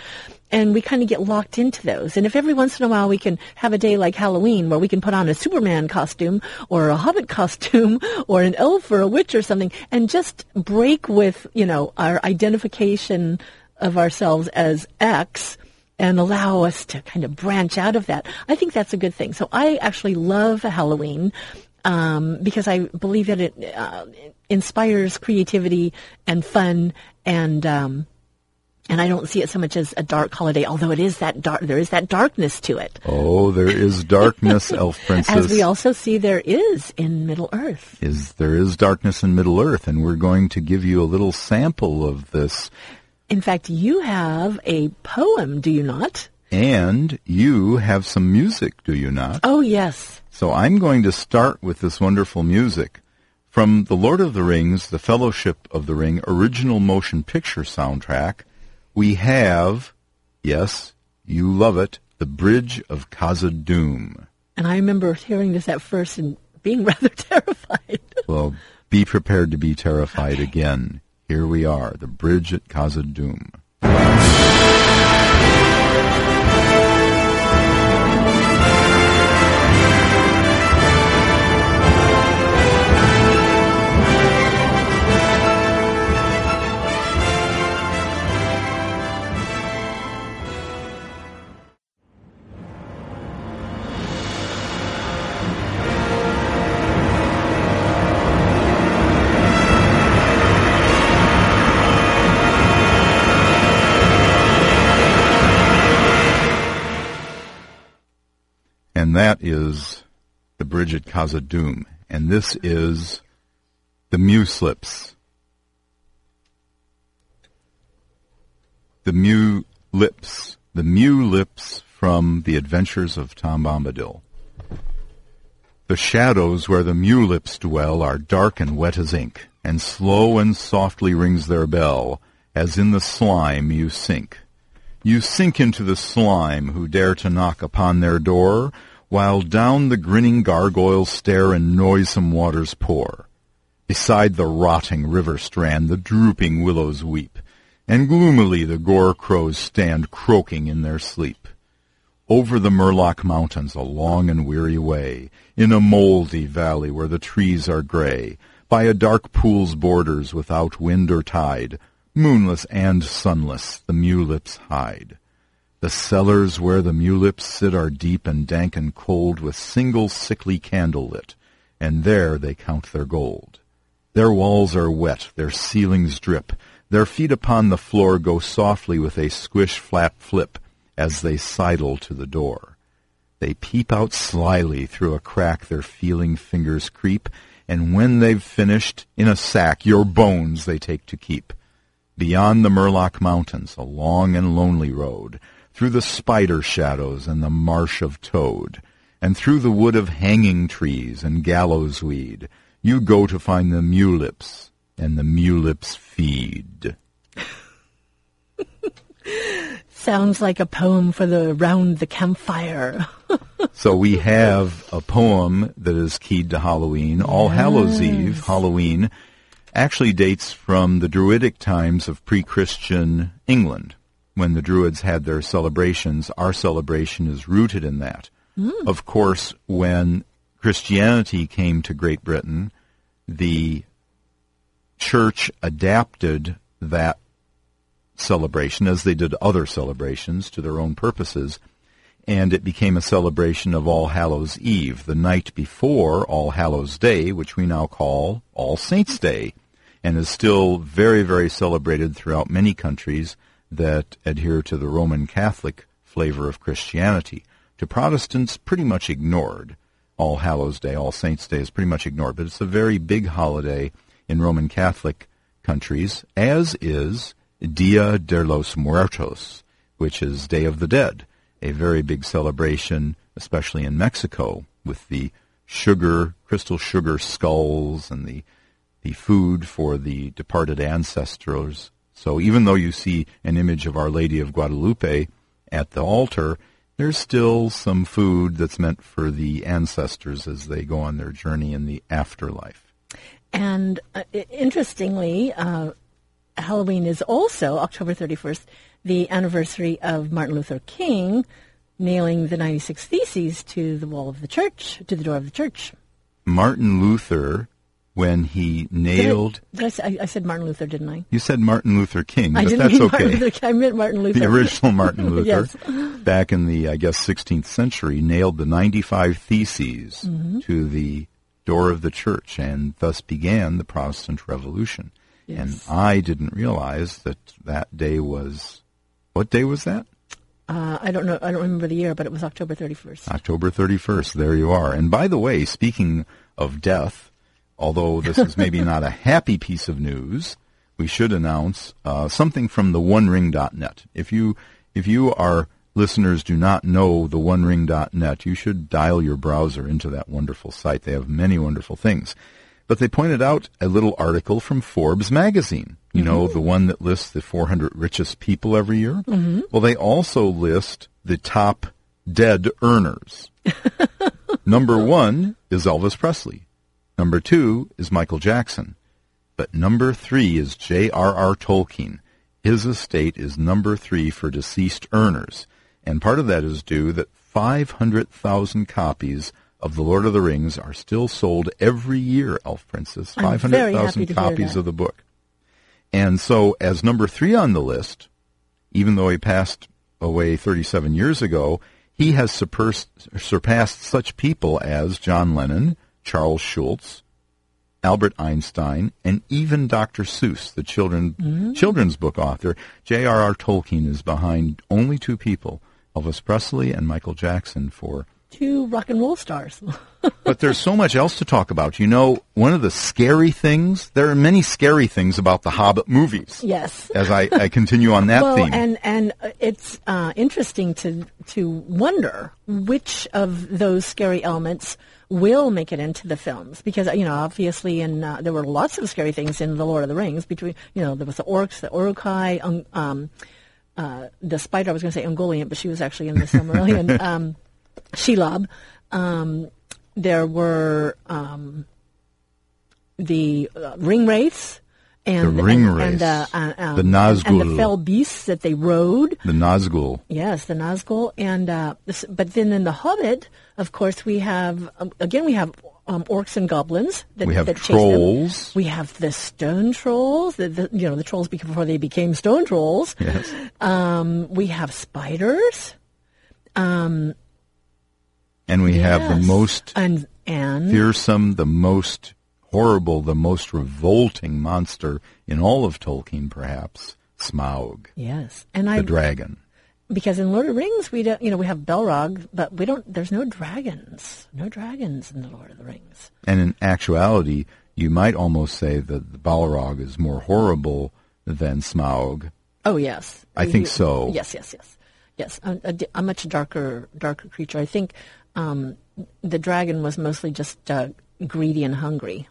Speaker 9: and we kind of get locked into those. And if every once in a while we can have a day like Halloween where we can put on a Superman costume or a Hobbit costume or an elf or a witch or something and just break with, you know, our identification of ourselves as X and allow us to kind of branch out of that. I think that's a good thing. So I actually love Halloween um, because I believe that it uh, inspires creativity and fun and um, and I don't see it so much as a dark holiday, although it is that dark. There is that darkness to it.
Speaker 1: Oh, there is darkness, Elf Princess.
Speaker 9: As we also see, there is in Middle Earth.
Speaker 1: Is there is darkness in Middle Earth, and we're going to give you a little sample of this.
Speaker 9: In fact, you have a poem, do you not?
Speaker 1: And you have some music, do you not?
Speaker 9: Oh, yes.
Speaker 1: So I'm going to start with this wonderful music from The Lord of the Rings, The Fellowship of the Ring original motion picture soundtrack. We have, yes, you love it, The Bridge of Khazad-dûm.
Speaker 9: And I remember hearing this at first and being rather terrified.
Speaker 1: well, be prepared to be terrified again. Here we are, The Bridge at Khazad-dûm. and Khazad-dûm. And this is the Mewlips. The Mew Lips. The Mewlips from The Adventures of Tom Bombadil. The shadows where the Mewlips dwell are dark and wet as ink, and slow and softly rings their bell, as in the slime you sink. You sink into the slime who dare to knock upon their door, while down the grinning gargoyles stare and noisome waters pour. Beside the rotting river strand the drooping willows weep, and gloomily the gorcrows stand croaking in their sleep. Over the Merlock Mountains a long and weary way, in a mouldy valley where the trees are gray, by a dark pool's borders without wind or tide, moonless and sunless the Mewlips hide. The cellars where the mewlips sit are deep and dank and cold, with single sickly candle lit, and there they count their gold. Their walls are wet, their ceilings drip, their feet upon the floor go softly with a squish flap flip as they sidle to the door. They peep out slyly through a crack their feeling fingers creep, and when they've finished, in a sack your bones they take to keep. Beyond the Merlock Mountains, a long and lonely road, through the spider shadows and the marsh of toad, and through the wood of hanging trees and gallows weed, you go to find the mewlips, and the mewlips feed.
Speaker 9: Sounds like a poem for the round the campfire.
Speaker 1: so we have a poem that is keyed to Halloween. All yes. Hallows Eve, Halloween, actually dates from the Druidic times of pre-Christian England when the Druids had their celebrations, our celebration is rooted in that. Mm. Of course, when Christianity came to Great Britain, the church adapted that celebration, as they did other celebrations, to their own purposes, and it became a celebration of All Hallows Eve, the night before All Hallows Day, which we now call All Saints Day, and is still very, very celebrated throughout many countries that adhere to the Roman Catholic flavor of Christianity. To Protestants, pretty much ignored. All Hallows Day, All Saints Day is pretty much ignored, but it's a very big holiday in Roman Catholic countries, as is Dia de los Muertos, which is Day of the Dead, a very big celebration, especially in Mexico, with the sugar, crystal sugar skulls and the the food for the departed ancestors. So even though you see an image of Our Lady of Guadalupe at the altar, there's still some food that's meant for the ancestors as they go on their journey in the afterlife.
Speaker 9: And uh, interestingly, uh, Halloween is also October 31st, the anniversary of Martin Luther King nailing the 96 Theses to the wall of the church, to the door of the church.
Speaker 1: Martin Luther, when he nailed.
Speaker 9: Did I, did I, I, said Martin Luther, didn't I?
Speaker 1: You said Martin Luther King,
Speaker 9: I didn't
Speaker 1: that's
Speaker 9: mean
Speaker 1: okay.
Speaker 9: Martin Luther King. I meant Martin Luther.
Speaker 1: The original Martin Luther,
Speaker 9: yes.
Speaker 1: back in the, I guess, 16th century, nailed the 95 Theses
Speaker 9: Mm-hmm.
Speaker 1: to the door of the church and thus began the Protestant Revolution.
Speaker 9: Yes.
Speaker 1: And I didn't realize that that day was, what day was that?
Speaker 9: Uh, I don't know. I don't remember the year, but it was October 31st.
Speaker 1: October 31st. There you are. And by the way, speaking of death, although this is maybe not a happy piece of news, we should announce uh, something from the OneRing.net. If you if you are listeners do not know the OneRing.net, you should dial your browser into that wonderful site. They have many wonderful things. But they pointed out a little article from Forbes magazine. You know, the one that lists the 400 richest people every year. Mm-hmm. Well, they also list the top dead earners. Number one is Elvis Presley. Number two is Michael Jackson. But number three is J.R.R. Tolkien. His estate is number three for deceased earners. And part of that is due that 500,000 copies of The Lord of the Rings are still sold every year, Elf Princess.
Speaker 9: I'm very happy
Speaker 1: 500,000 copies of the book. And so, as number three on the list, even though he passed away 37 years ago, he has surpassed, surpassed such people as John Lennon, Charles Schulz, Albert Einstein, and even Dr. Seuss, the children, children's book author. J.R.R. Tolkien is behind only two people, Elvis Presley and Michael Jackson, for
Speaker 9: Two rock and roll stars.
Speaker 1: but there's so much else to talk about. You know, one of the scary things, there are many scary things about the Hobbit movies.
Speaker 9: yes.
Speaker 1: As I, I continue on that
Speaker 9: well,
Speaker 1: theme.
Speaker 9: and and uh, it's uh, interesting to to wonder which of those scary elements will make it into the films because you know obviously in uh, there were lots of scary things in the Lord of the Rings between you know there was the orcs, the Uruk-hai, um, um, uh, the spider. I was going to say Ungoliant, but she was actually in the Silmarillion. um, Shelob. Um, there were um, the uh, ring wraiths. And,
Speaker 1: The ring
Speaker 9: and,
Speaker 1: wraiths.
Speaker 9: and, uh, uh, um,
Speaker 1: The
Speaker 9: and the fell beasts that they rode.
Speaker 1: the Nazgul.
Speaker 9: Yes, the Nazgul, and uh, but then in the Hobbit, of course, we have um, again we have um, orcs and goblins. That,
Speaker 1: We have
Speaker 9: that
Speaker 1: trolls.
Speaker 9: We have the stone trolls. The, the, you know the trolls before they became stone trolls.
Speaker 1: Yes.
Speaker 9: Um, we have spiders.
Speaker 1: And we have the most
Speaker 9: and and
Speaker 1: fearsome, the most horrible, the most revolting monster in all of Tolkien, perhaps, Smaug,
Speaker 9: yes, and
Speaker 1: the
Speaker 9: I
Speaker 1: dragon.
Speaker 9: because in Lord of the Rings we don't you know we have Balrog, but we don't. There's no dragons. No dragons in the Lord of the Rings.
Speaker 1: And in actuality, you might almost say that the Balrog is more horrible than Smaug.
Speaker 9: Oh yes,
Speaker 1: I think so.
Speaker 9: Yes, yes, yes, yes. A, a a much darker, darker creature. I think um, the dragon was mostly just uh, greedy and hungry,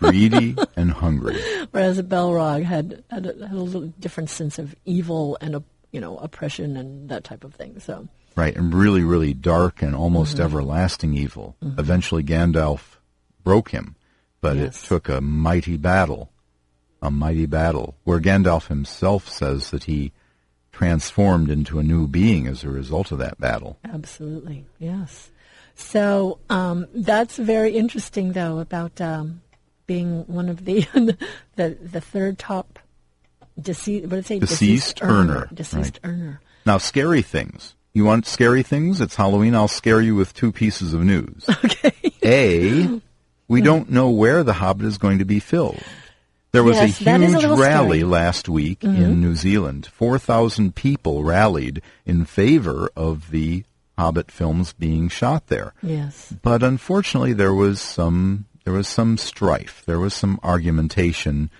Speaker 1: Greedy and hungry.
Speaker 9: whereas Balrog had had a, had a little different sense of evil and a, you know oppression and that type of thing. So
Speaker 1: Right, and really, really dark and almost
Speaker 9: Mm-hmm.
Speaker 1: everlasting evil. Eventually, Gandalf broke him, but
Speaker 9: Yes.
Speaker 1: it took a mighty battle, a mighty battle, where Gandalf himself says that he transformed into a new being as a result of that battle.
Speaker 9: absolutely, yes. So um, that's very interesting, though, about um, being one of the the the third top deceased. What did it say?
Speaker 1: Deceased earner,
Speaker 9: Deceased earner.
Speaker 1: Now, scary things. You want scary things? It's Halloween. I'll scare you with two pieces of news.
Speaker 9: Okay.
Speaker 1: A, we don't know where the Hobbit is going to be filled. There was
Speaker 9: Yes,
Speaker 1: a
Speaker 9: a
Speaker 1: huge
Speaker 9: little
Speaker 1: rally
Speaker 9: scary. Mm-hmm.
Speaker 1: last week in New Zealand. 4,000 people rallied in favor of the Hobbit films being shot there.
Speaker 9: Yes.
Speaker 1: But unfortunately, there was some there was some strife. There was some argumentation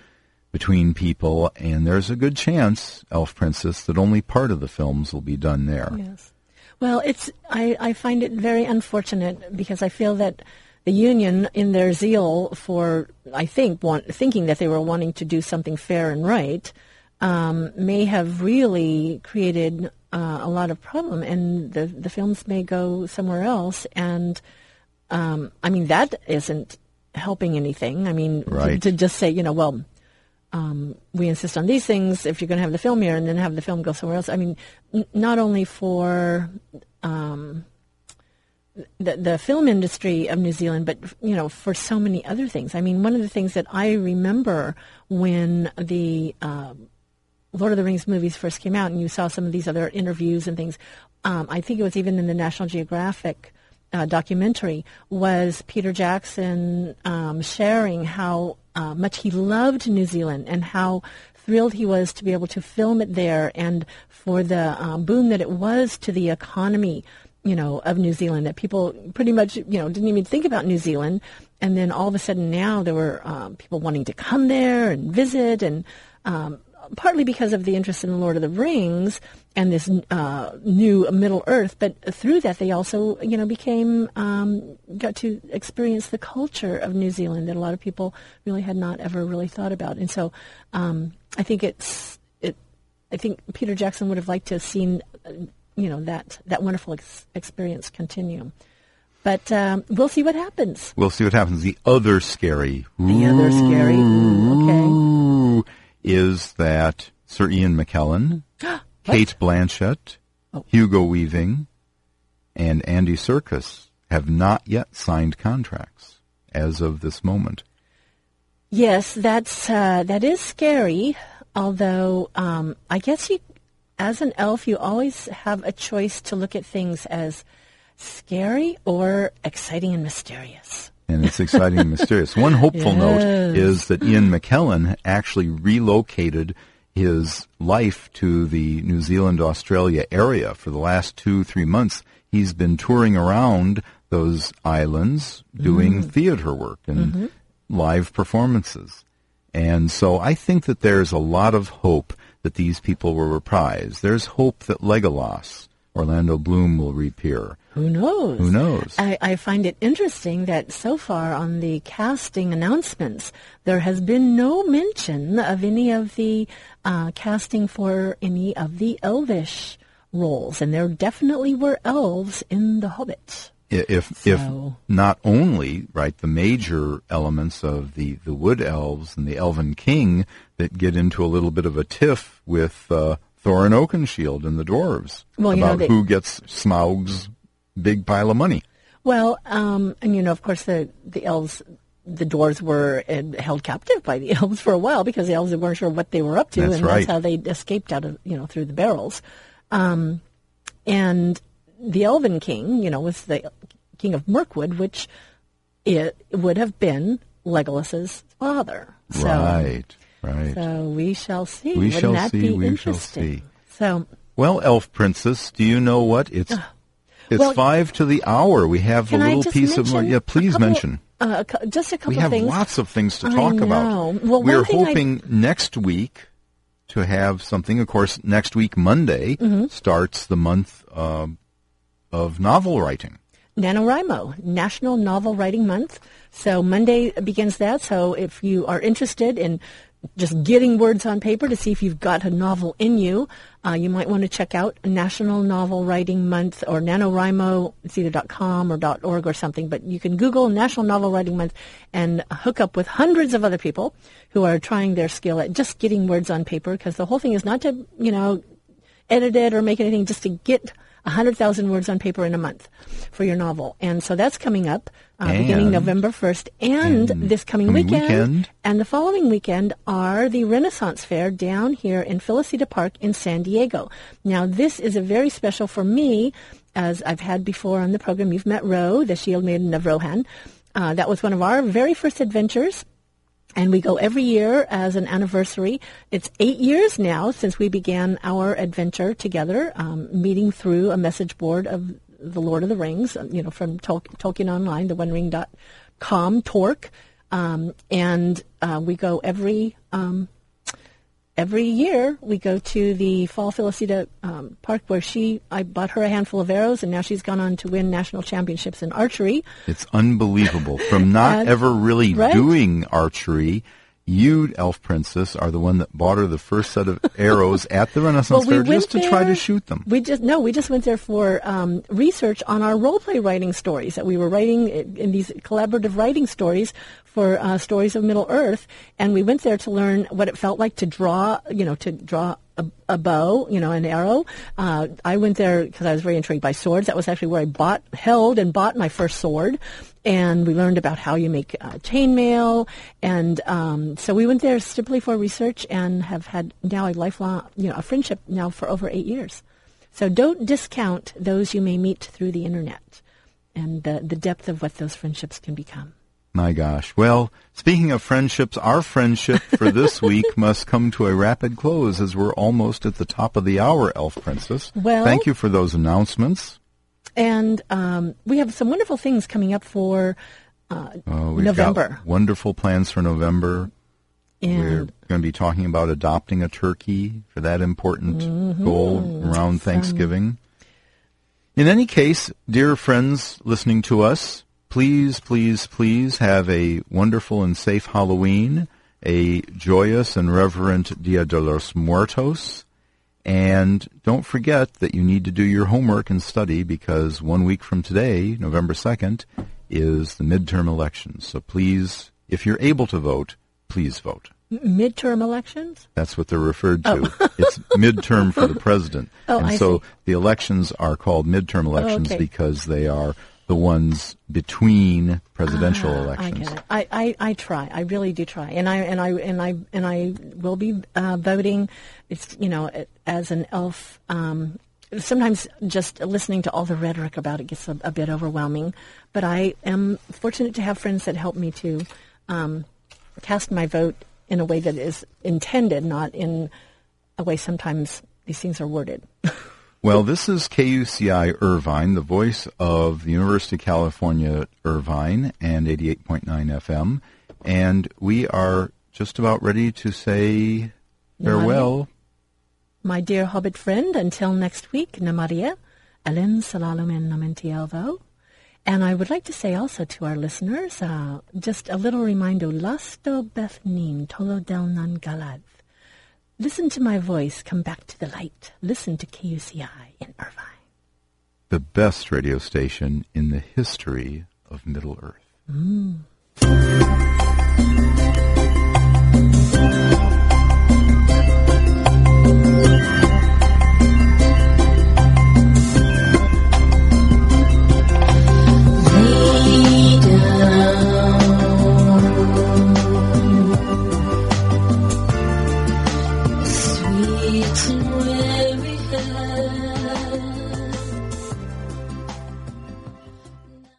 Speaker 1: between people, and there's a good chance, Elf Princess, that only part of the films will be done there.
Speaker 9: Yes. Well, it's I, I find it very unfortunate because I feel that the union, in their zeal for, I think, want, thinking that they were wanting to do something fair and right, um, may have really created uh, a lot of problem, and the the films may go somewhere else. And um, I mean, that isn't helping anything. I mean,
Speaker 1: Right.
Speaker 9: to, to just say, you know, well, um, we insist on these things if you're going to have the film here, and then have the film go somewhere else. I mean, n- not only for um, the the film industry of New Zealand, but you know, for so many other things. I mean, one of the things that I remember when the um, Lord of the Rings movies first came out, and you saw some of these other interviews and things. Um, I think it was even in the National Geographic uh, documentary. Was Peter Jackson um, sharing how uh, much he loved New Zealand and how thrilled he was to be able to film it there, and for the um, boon that it was to the economy you know, of New Zealand that people pretty much, you know, didn't even think about New Zealand. And then all of a sudden now there were um, people wanting to come there and visit and um, partly because of the interest in the Lord of the Rings and this uh, new Middle Earth, but through that they also, you know, became, um, got to experience the culture of New Zealand that a lot of people really had not ever really thought about. And so um, I think it's, it, I think Peter Jackson would have liked to have seen, uh, you know, that, that wonderful ex- experience continue. But um, we'll see what happens.
Speaker 1: We'll see what happens. The other scary,
Speaker 9: The other scary, okay.
Speaker 1: Is that Sir Ian McKellen, Cate Blanchett,
Speaker 9: Oh.
Speaker 1: Hugo Weaving, and Andy Serkis have not yet signed contracts as of this moment.
Speaker 9: Yes, that's uh, that is scary. Although um, I guess you, as an elf, you always have a choice to look at things as scary or exciting and mysterious.
Speaker 1: And it's exciting and mysterious. One hopeful note is that Ian McKellen actually relocated his life to the New Zealand Australia area for the last two three months. He's been touring around those islands doing mm-hmm. theater work and mm-hmm. live performances. And so I think that there's a lot of hope that these people will reprise. There's hope that Legolas, Orlando Bloom, will reappear.
Speaker 9: Who knows?
Speaker 1: Who knows?
Speaker 9: I, I find it interesting that so far on the casting announcements, there has been no mention of any of the uh, casting for any of the elvish roles, and there definitely were elves in The Hobbit.
Speaker 1: If if not only right the major elements of the the wood elves and the elven king that get into a little bit of a tiff with uh, Thorin Oakenshield and the dwarves
Speaker 9: Well, you know,
Speaker 1: about
Speaker 9: they-
Speaker 1: who gets Smaug's big pile of money.
Speaker 9: Well, um, and you know, of course, the the elves, the dwarves were uh, held captive by the elves for a while because the elves weren't sure what they were up to,
Speaker 1: That's
Speaker 9: and
Speaker 1: right.
Speaker 9: that's how they escaped out of you know through the barrels. Um, and the Elven King, you know, was the king of Mirkwood, which it would have been Legolas's father. So,
Speaker 1: right, right.
Speaker 9: So we shall see.
Speaker 1: We
Speaker 9: Wouldn't
Speaker 1: shall
Speaker 9: that
Speaker 1: see,
Speaker 9: Be
Speaker 1: we shall see.
Speaker 9: So
Speaker 1: well, elf princess, do you know what it's? It's
Speaker 9: Well,
Speaker 1: five to the hour. We have a little piece of yeah. Please
Speaker 9: couple-
Speaker 1: mention.
Speaker 9: uh, just a couple
Speaker 1: We have
Speaker 9: things.
Speaker 1: lots of things to talk about.
Speaker 9: Well,
Speaker 1: We're
Speaker 9: thing I-
Speaker 1: hoping next week to have something. Of course, next week, Monday,
Speaker 9: Mm-hmm.
Speaker 1: starts the month um of novel writing.
Speaker 9: NaNoWriMo, National Novel Writing Month. So Monday begins that. So if you are interested in just getting words on paper to see if you've got a novel in you, uh, you might want to check out National Novel Writing Month or NaNoWriMo. It's either .com or .org or something, but you can Google National Novel Writing Month and hook up with hundreds of other people who are trying their skill at just getting words on paper because the whole thing is not to, you know, edit it or make anything just to get 100,000 words on paper in a month for your novel. And so that's coming up uh, beginning November 1st and, this coming,
Speaker 1: coming
Speaker 9: weekend,
Speaker 1: weekend.
Speaker 9: And the following weekend are the Renaissance Fair down here in Felicita Park in San Diego. Now, this is a very special for me, as I've had before on the program. You've met Ro, the Shield Maiden of Rohan. Uh, that was one of our very first adventures. And we go every year as an anniversary. It's eight years now since we began our adventure together, um, meeting through a message board of the Lord of the Rings, uh, you know, from Tol- Tolkien Online, the OneRing.com, Torque. Um, and uh, we go every um, every year we go to the Fall Felicita um, Park where she I bought her a handful of arrows and now she's gone on to win national championships in archery.
Speaker 1: It's unbelievable. From not
Speaker 9: And-
Speaker 1: ever really
Speaker 9: right?
Speaker 1: doing archery, you, Elf Princess, are the one that bought her the first set of arrows at the Renaissance Fair just to try to shoot them.
Speaker 9: We just no, we just went there for um, research on our role play writing stories that we were writing in in these collaborative writing stories for uh, stories of Middle Earth, and we went there to learn what it felt like to draw, you know, to draw. A, a bow, you know, an arrow. Uh, I went there because I was very intrigued by swords. That was actually where I bought, held, and bought my first sword. And we learned about how you make uh, chainmail, and um, so we went there simply for research, and have had now a lifelong, you know, a friendship now for over eight years. So don't discount those you may meet through the internet and the, the depth of what those friendships can become.
Speaker 1: My gosh. Well, speaking of friendships, our friendship for this week must come to a rapid close as we're almost at the top of the hour, Elf Princess.
Speaker 9: Well-
Speaker 1: Thank you for those announcements.
Speaker 9: And um, we have some wonderful things coming up for uh,
Speaker 1: we've
Speaker 9: November.
Speaker 1: wonderful plans for November. We're going to be talking about adopting a turkey for that important
Speaker 9: Mm-hmm.
Speaker 1: goal around Thanksgiving. In any case, dear friends listening to us, please, please, please have a wonderful and safe Halloween, a joyous and reverent Dia de los Muertos, and don't forget that you need to do your homework and study because one week from today, November 2nd, is the midterm elections. So please, if you're able to vote, please vote.
Speaker 9: midterm elections?
Speaker 1: That's what they're referred to. Oh. it's midterm for the president.
Speaker 9: Oh,
Speaker 1: and
Speaker 9: I
Speaker 1: so
Speaker 9: see.
Speaker 1: the elections are called midterm elections oh,
Speaker 9: okay.
Speaker 1: because they are the ones between presidential
Speaker 9: Ah, I
Speaker 1: elections.
Speaker 9: get it. I, I, I try. I really do try, and I and I and I and I will be uh, voting. It's you know as an elf. Um, sometimes just listening to all the rhetoric about it gets a, a bit overwhelming, but I am fortunate to have friends that help me to um, cast my vote in a way that is intended, not in a way sometimes these things are worded.
Speaker 1: Well, this is KUCI Irvine, the voice of the University of California Irvine and 88.9 FM. And we are just about ready to say farewell.
Speaker 9: My dear Hobbit friend, until next week, Namaria, Elen Salalomen Namentielvo. And I would like to say also to our listeners, uh, just a little reminder, Lasto Bethnin Tolo del Nan Galad. Listen to my voice, come back to the light. Listen to KUCI in Irvine.
Speaker 1: The best radio station in the history of Middle Earth.
Speaker 9: Mm.